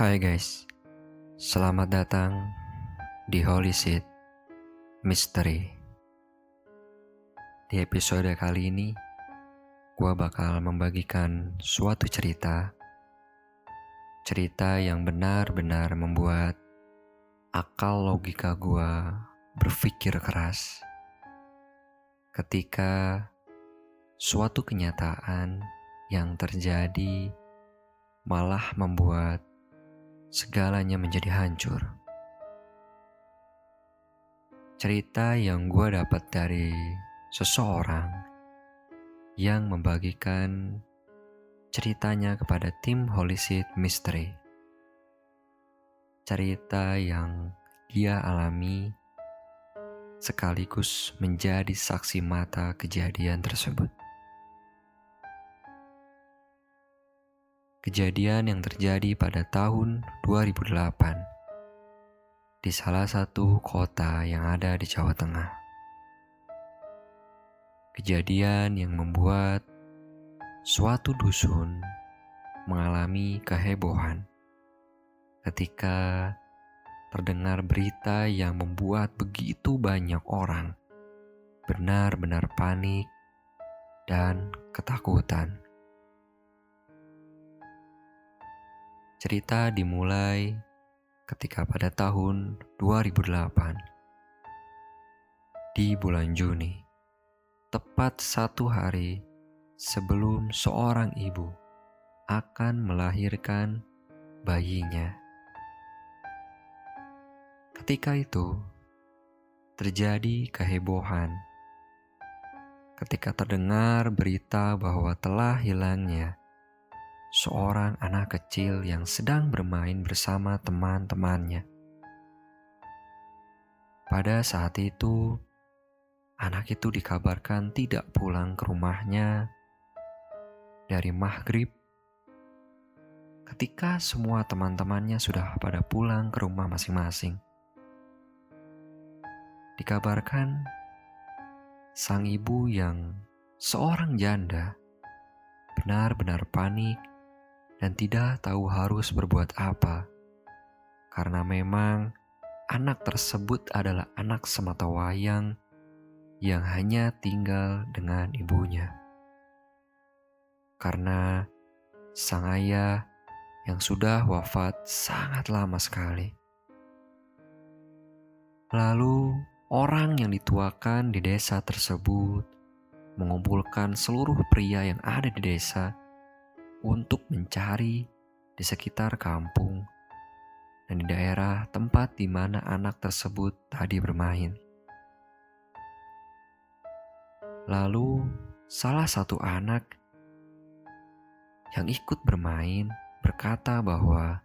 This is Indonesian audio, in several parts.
Hai guys, selamat datang di Holy Seed Mystery. Di episode kali ini, gue bakal membagikan suatu cerita. Cerita yang benar-benar membuat akal logika gue berpikir keras. Ketika suatu kenyataan yang terjadi malah membuat segalanya menjadi hancur. Cerita yang gue dapat dari seseorang yang membagikan ceritanya kepada tim Holy Seed Mystery. Cerita yang dia alami sekaligus menjadi saksi mata kejadian tersebut. Kejadian yang terjadi pada tahun 2008 di salah satu kota yang ada di Jawa Tengah. Kejadian yang membuat suatu dusun mengalami kehebohan ketika terdengar berita yang membuat begitu banyak orang benar-benar panik dan ketakutan. Cerita dimulai ketika pada tahun 2008 di bulan Juni, tepat satu hari sebelum seorang ibu akan melahirkan bayinya. Ketika itu terjadi kehebohan ketika terdengar berita bahwa telah hilangnya seorang anak kecil yang sedang bermain bersama teman-temannya. Pada saat itu, anak itu dikabarkan tidak pulang ke rumahnya dari maghrib ketika semua teman-temannya sudah pada pulang ke rumah masing-masing. Dikabarkan sang ibu yang seorang janda benar-benar panik dan tidak tahu harus berbuat apa, karena memang anak tersebut adalah anak semata wayang yang hanya tinggal dengan ibunya. Karena sang ayah yang sudah wafat sangat lama sekali. Lalu, orang yang dituakan di desa tersebut mengumpulkan seluruh pria yang ada di desa untuk mencari di sekitar kampung dan di daerah tempat di mana anak tersebut tadi bermain. Lalu, salah satu anak yang ikut bermain berkata bahwa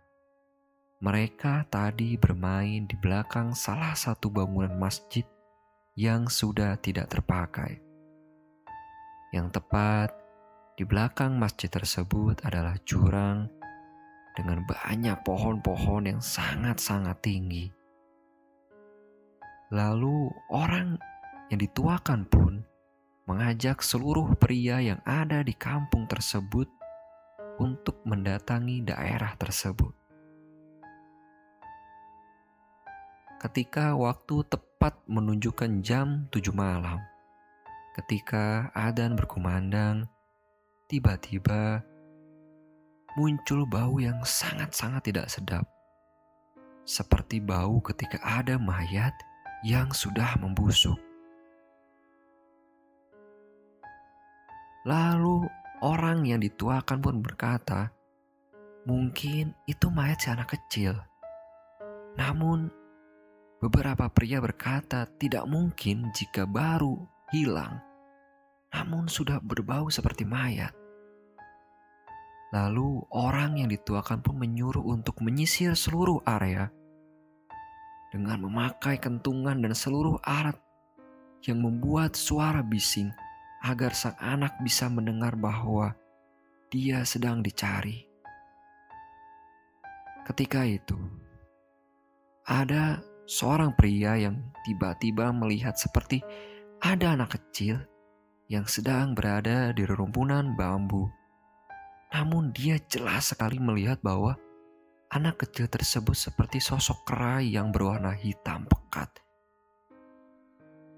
mereka tadi bermain di belakang salah satu bangunan masjid yang sudah tidak terpakai. Yang tepat di belakang masjid tersebut adalah jurang dengan banyak pohon-pohon yang sangat-sangat tinggi. Lalu orang yang dituakan pun mengajak seluruh pria yang ada di kampung tersebut untuk mendatangi daerah tersebut. Ketika waktu tepat menunjukkan jam 7 malam, ketika adan berkumandang, tiba-tiba muncul bau yang sangat-sangat tidak sedap. Seperti bau ketika ada mayat yang sudah membusuk. Lalu orang yang dituakan pun berkata, mungkin itu mayat si anak kecil. Namun, beberapa pria berkata tidak mungkin jika baru hilang namun sudah berbau seperti mayat. Lalu orang yang dituakan pun menyuruh untuk menyisir seluruh area dengan memakai kentungan dan seluruh alat yang membuat suara bising agar sang anak bisa mendengar bahwa dia sedang dicari. Ketika itu, ada seorang pria yang tiba-tiba melihat seperti ada anak kecil yang sedang berada di rerumpunan bambu. Namun dia jelas sekali melihat bahwa anak kecil tersebut seperti sosok kera yang berwarna hitam pekat.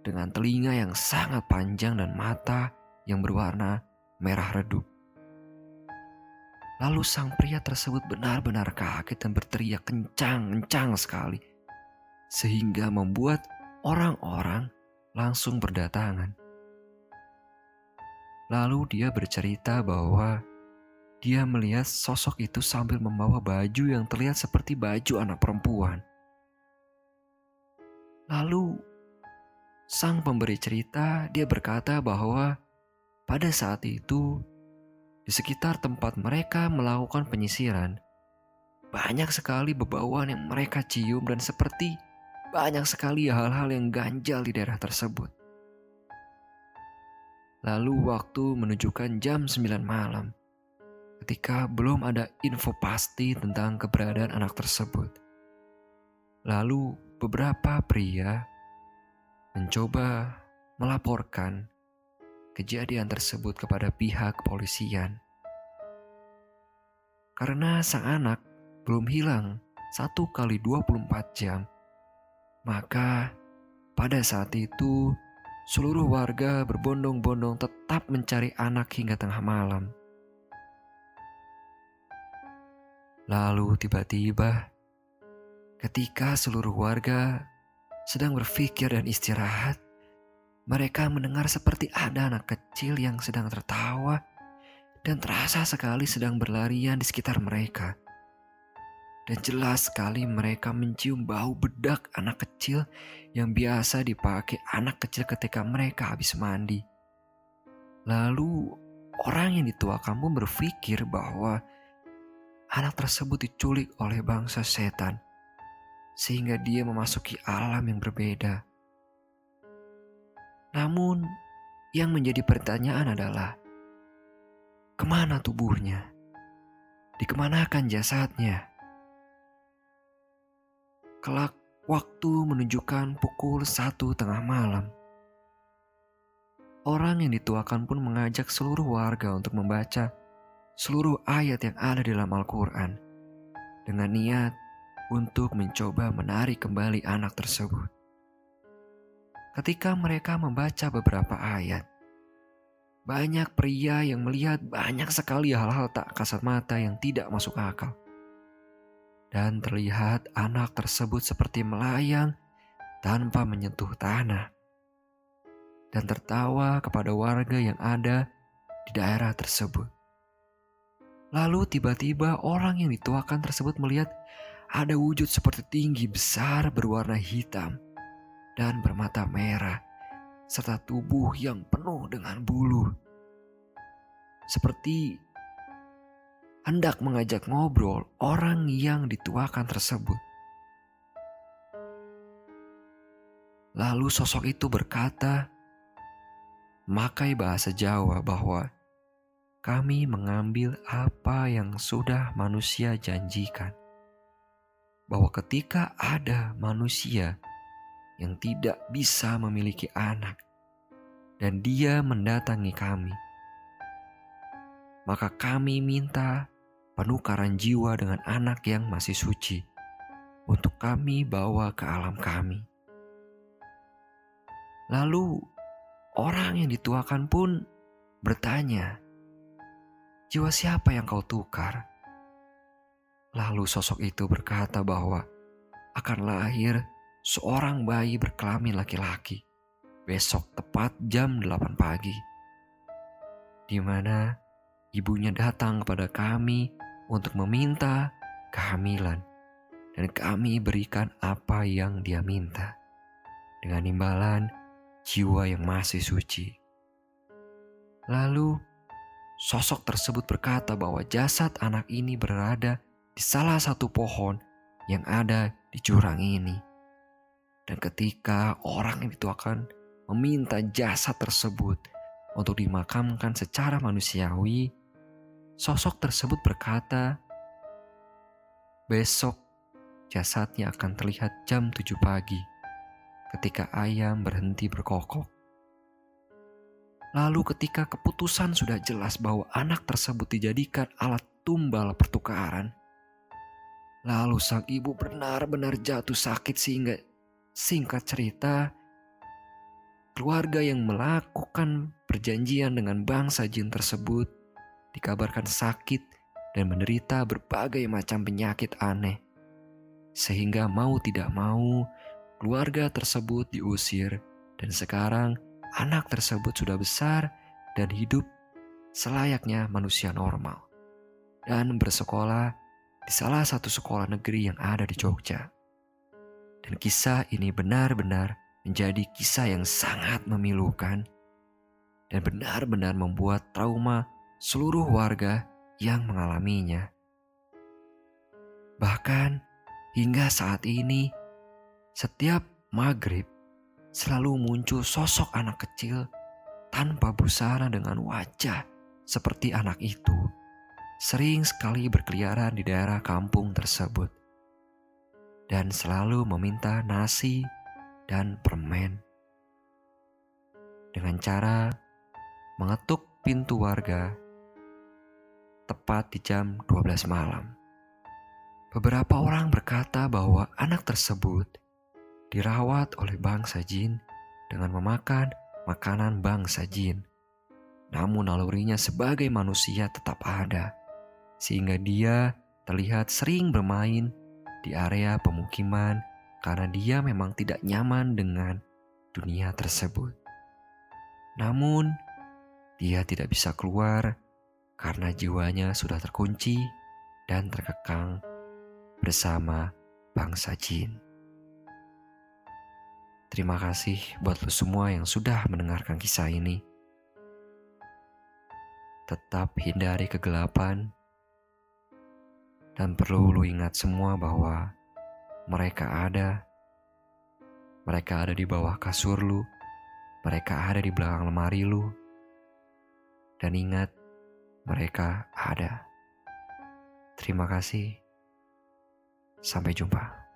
Dengan telinga yang sangat panjang dan mata yang berwarna merah redup. Lalu sang pria tersebut benar-benar kaget dan berteriak kencang-kencang sekali. Sehingga membuat orang-orang langsung berdatangan. Lalu dia bercerita bahwa dia melihat sosok itu sambil membawa baju yang terlihat seperti baju anak perempuan. Lalu sang pemberi cerita dia berkata bahwa pada saat itu di sekitar tempat mereka melakukan penyisiran, banyak sekali bebauan yang mereka cium dan seperti banyak sekali hal-hal yang ganjal di daerah tersebut. Lalu waktu menunjukkan jam 9 malam, ketika belum ada info pasti tentang keberadaan anak tersebut. Lalu beberapa pria mencoba melaporkan kejadian tersebut kepada pihak kepolisian. Karena sang anak belum hilang satu kali 24 jam, maka pada saat itu seluruh warga berbondong-bondong tetap mencari anak hingga tengah malam. Lalu tiba-tiba ketika seluruh warga sedang berpikir dan istirahat, mereka mendengar seperti ada anak kecil yang sedang tertawa dan terasa sekali sedang berlarian di sekitar mereka. Dan jelas sekali mereka mencium bau bedak anak kecil yang biasa dipakai anak kecil ketika mereka habis mandi. Lalu orang yang dituakan pun berpikir bahwa anak tersebut diculik oleh bangsa setan sehingga dia memasuki alam yang berbeda. Namun, yang menjadi pertanyaan adalah, ke mana tubuhnya? Dikemanakan jasadnya? Kelak waktu menunjukkan pukul satu tengah malam. Orang yang dituakan pun mengajak seluruh warga untuk membaca seluruh ayat yang ada dalam Al-Quran dengan niat untuk mencoba menarik kembali anak tersebut ketika mereka membaca beberapa ayat. Banyak pria yang melihat banyak sekali hal-hal tak kasat mata yang tidak masuk akal. Dan terlihat anak tersebut seperti melayang tanpa menyentuh tanah. Dan tertawa kepada warga yang ada di daerah tersebut. Lalu tiba-tiba orang yang dituakan tersebut melihat ada wujud seperti tinggi besar berwarna hitam dan bermata merah, serta tubuh yang penuh dengan bulu. Seperti hendak mengajak ngobrol orang yang dituakan tersebut. Lalu sosok itu berkata, makai bahasa Jawa bahwa kami mengambil apa yang sudah manusia janjikan. Bahwa ketika ada manusia yang tidak bisa memiliki anak, dan dia mendatangi kami. Maka kami minta penukaran jiwa dengan anak yang masih suci untuk kami bawa ke alam kami. Lalu orang yang dituakan pun bertanya, "Jiwa siapa yang kau tukar?" Lalu sosok itu berkata bahwa akan lahir seorang bayi berkelamin laki-laki besok tepat jam 8 pagi. Di mana ibunya datang kepada kami untuk meminta kehamilan dan kami berikan apa yang dia minta dengan imbalan jiwa yang masih suci. Lalu sosok tersebut berkata bahwa jasad anak ini berada di salah satu pohon yang ada di jurang ini. Dan ketika orang yang dituakan meminta jasad tersebut untuk dimakamkan secara manusiawi, sosok tersebut berkata, Besok jasadnya akan terlihat jam 7 pagi ketika ayam berhenti berkokok. Lalu ketika keputusan sudah jelas bahwa anak tersebut dijadikan alat tumbal pertukaran, Lalu sang ibu benar-benar jatuh sakit sehingga singkat cerita keluarga yang melakukan perjanjian dengan bangsa jin tersebut dikabarkan sakit dan menderita berbagai macam penyakit aneh. Sehingga mau tidak mau keluarga tersebut diusir dan sekarang anak tersebut sudah besar dan hidup selayaknya manusia normal dan bersekolah di salah satu sekolah negeri yang ada di Jogja. Dan kisah ini benar-benar menjadi kisah yang sangat memilukan dan benar-benar membuat trauma seluruh warga yang mengalaminya. Bahkan hingga saat ini, setiap maghrib selalu muncul sosok anak kecil tanpa busana dengan wajah seperti anak itu sering sekali berkeliaran di daerah kampung tersebut dan selalu meminta nasi dan permen. Dengan cara mengetuk pintu warga tepat di jam 12 malam. Beberapa orang berkata bahwa anak tersebut dirawat oleh bangsa jin dengan memakan makanan bangsa jin. Namun nalurinya sebagai manusia tetap ada sehingga dia terlihat sering bermain di area pemukiman karena dia memang tidak nyaman dengan dunia tersebut. Namun, dia tidak bisa keluar karena jiwanya sudah terkunci dan terkekang bersama bangsa jin. Terima kasih buat lo semua yang sudah mendengarkan kisah ini. Tetap hindari kegelapan dan perlu lu ingat semua bahwa mereka ada. Mereka ada di bawah kasur lu. Mereka ada di belakang lemari lu. Dan ingat, mereka ada. Terima kasih. Sampai jumpa.